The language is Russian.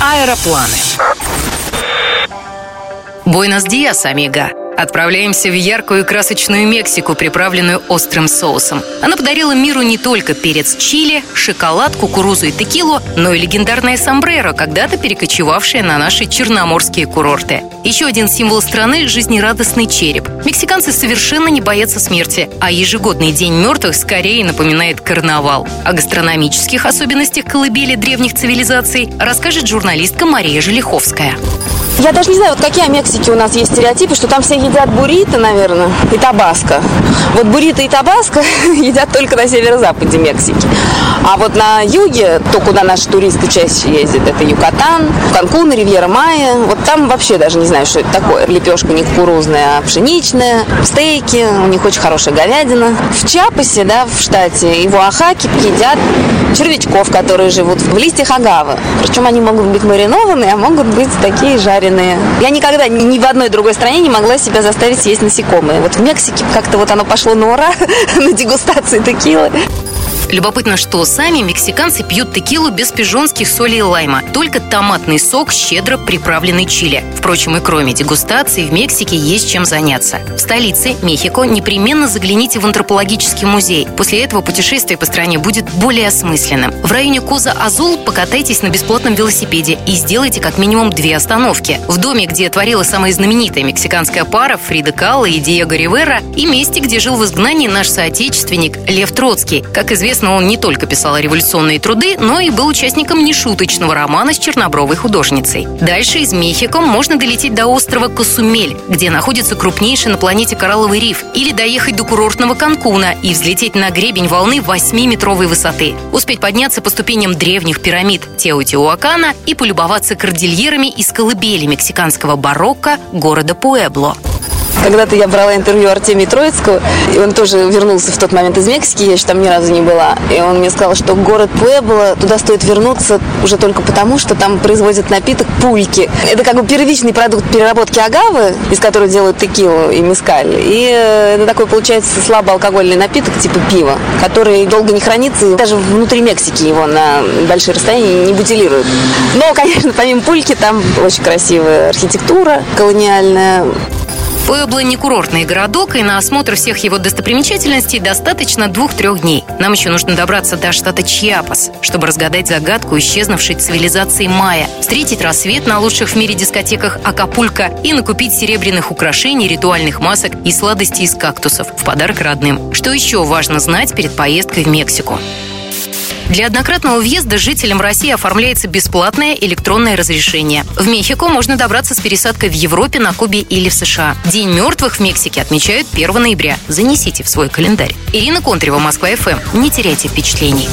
Аэропланы. Буэнос Диас, амиго. Отправляемся в яркую и красочную Мексику, приправленную острым соусом. Она подарила миру не только перец чили, шоколад, кукурузу и текилу, но и легендарное сомбреро, когда-то перекочевавшее на наши черноморские курорты. Еще один символ страны – жизнерадостный череп. Мексиканцы совершенно не боятся смерти, а ежегодный День мертвых скорее напоминает карнавал. О гастрономических особенностях колыбели древних цивилизаций расскажет журналистка Мария Желиховская. Я даже не знаю, вот какие о Мексике у нас есть стереотипы, что там все едят буррито, наверное, и табаско. Вот буррито и табаско едят только на северо-западе Мексики. А вот на юге, то, куда наши туристы чаще ездят, это Юкатан, Канкун, Ривьера Майя. Вот там вообще даже не знаю, что это такое. Лепешка не кукурузная, а пшеничная, стейки, у них очень хорошая говядина. В Чапасе, да, в штате, и в Оахаке едят червячков, которые живут в листьях агавы. Причем они могут быть маринованные, а могут быть такие жареные. Я никогда ни в одной другой стране не могла себя заставить съесть насекомые. Вот в Мексике как-то вот оно пошло на ура на дегустации текилы. Любопытно, что сами мексиканцы пьют текилу без пижонских солей и лайма, только томатный сок, щедро приправленный чили. Впрочем, и кроме дегустации, в Мексике есть чем заняться. В столице, Мехико, непременно загляните в антропологический музей. После этого путешествие по стране будет более осмысленным. В районе Коза Азул покатайтесь на бесплатном велосипеде и сделайте как минимум две остановки. В доме, где творила самая знаменитая мексиканская пара Фрида Калла и Диего Ривера, и месте, где жил в изгнании наш соотечественник Лев Троцкий. Как известно, Известно, он не только писал революционные труды, но и был участником нешуточного романа с чернобровой художницей. Дальше из Мехико можно долететь до острова Косумель, где находится крупнейший на планете коралловый риф, или доехать до курортного Канкуна и взлететь на гребень волны 8-метровой высоты. Успеть подняться по ступеням древних пирамид Теотиуакана и полюбоваться кордильерами из колыбели мексиканского барокко города Пуэбло. Когда-то я брала интервью Артемия Троицкого, и он тоже вернулся в тот момент из Мексики, я еще там ни разу не была. И он мне сказал, что город Пуэбло, туда стоит вернуться уже только потому, что там производят напиток пульки. Это как бы первичный продукт переработки агавы, из которой делают текилу и мискаль. И э, это такой, получается, слабоалкогольный напиток типа пива, который долго не хранится, и даже внутри Мексики его на большие расстояния не бутилируют. Но, конечно, помимо пульки, там очень красивая архитектура колониальная. Пуэбло не курортный городок, и на осмотр всех его достопримечательностей достаточно двух-трех дней. Нам еще нужно добраться до штата Чьяпас, чтобы разгадать загадку исчезнувшей цивилизации майя, встретить рассвет на лучших в мире дискотеках Акапулько и накупить серебряных украшений, ритуальных масок и сладостей из кактусов в подарок родным. Что еще важно знать перед поездкой в Мексику? Для однократного въезда жителям России оформляется бесплатное электронное разрешение. В Мехико можно добраться с пересадкой в Европе, на Кубе или в США. День мертвых в Мексике отмечают 1 ноября. Занесите в свой календарь. Ирина Контрева, Москва ФМ. Не теряйте впечатлений.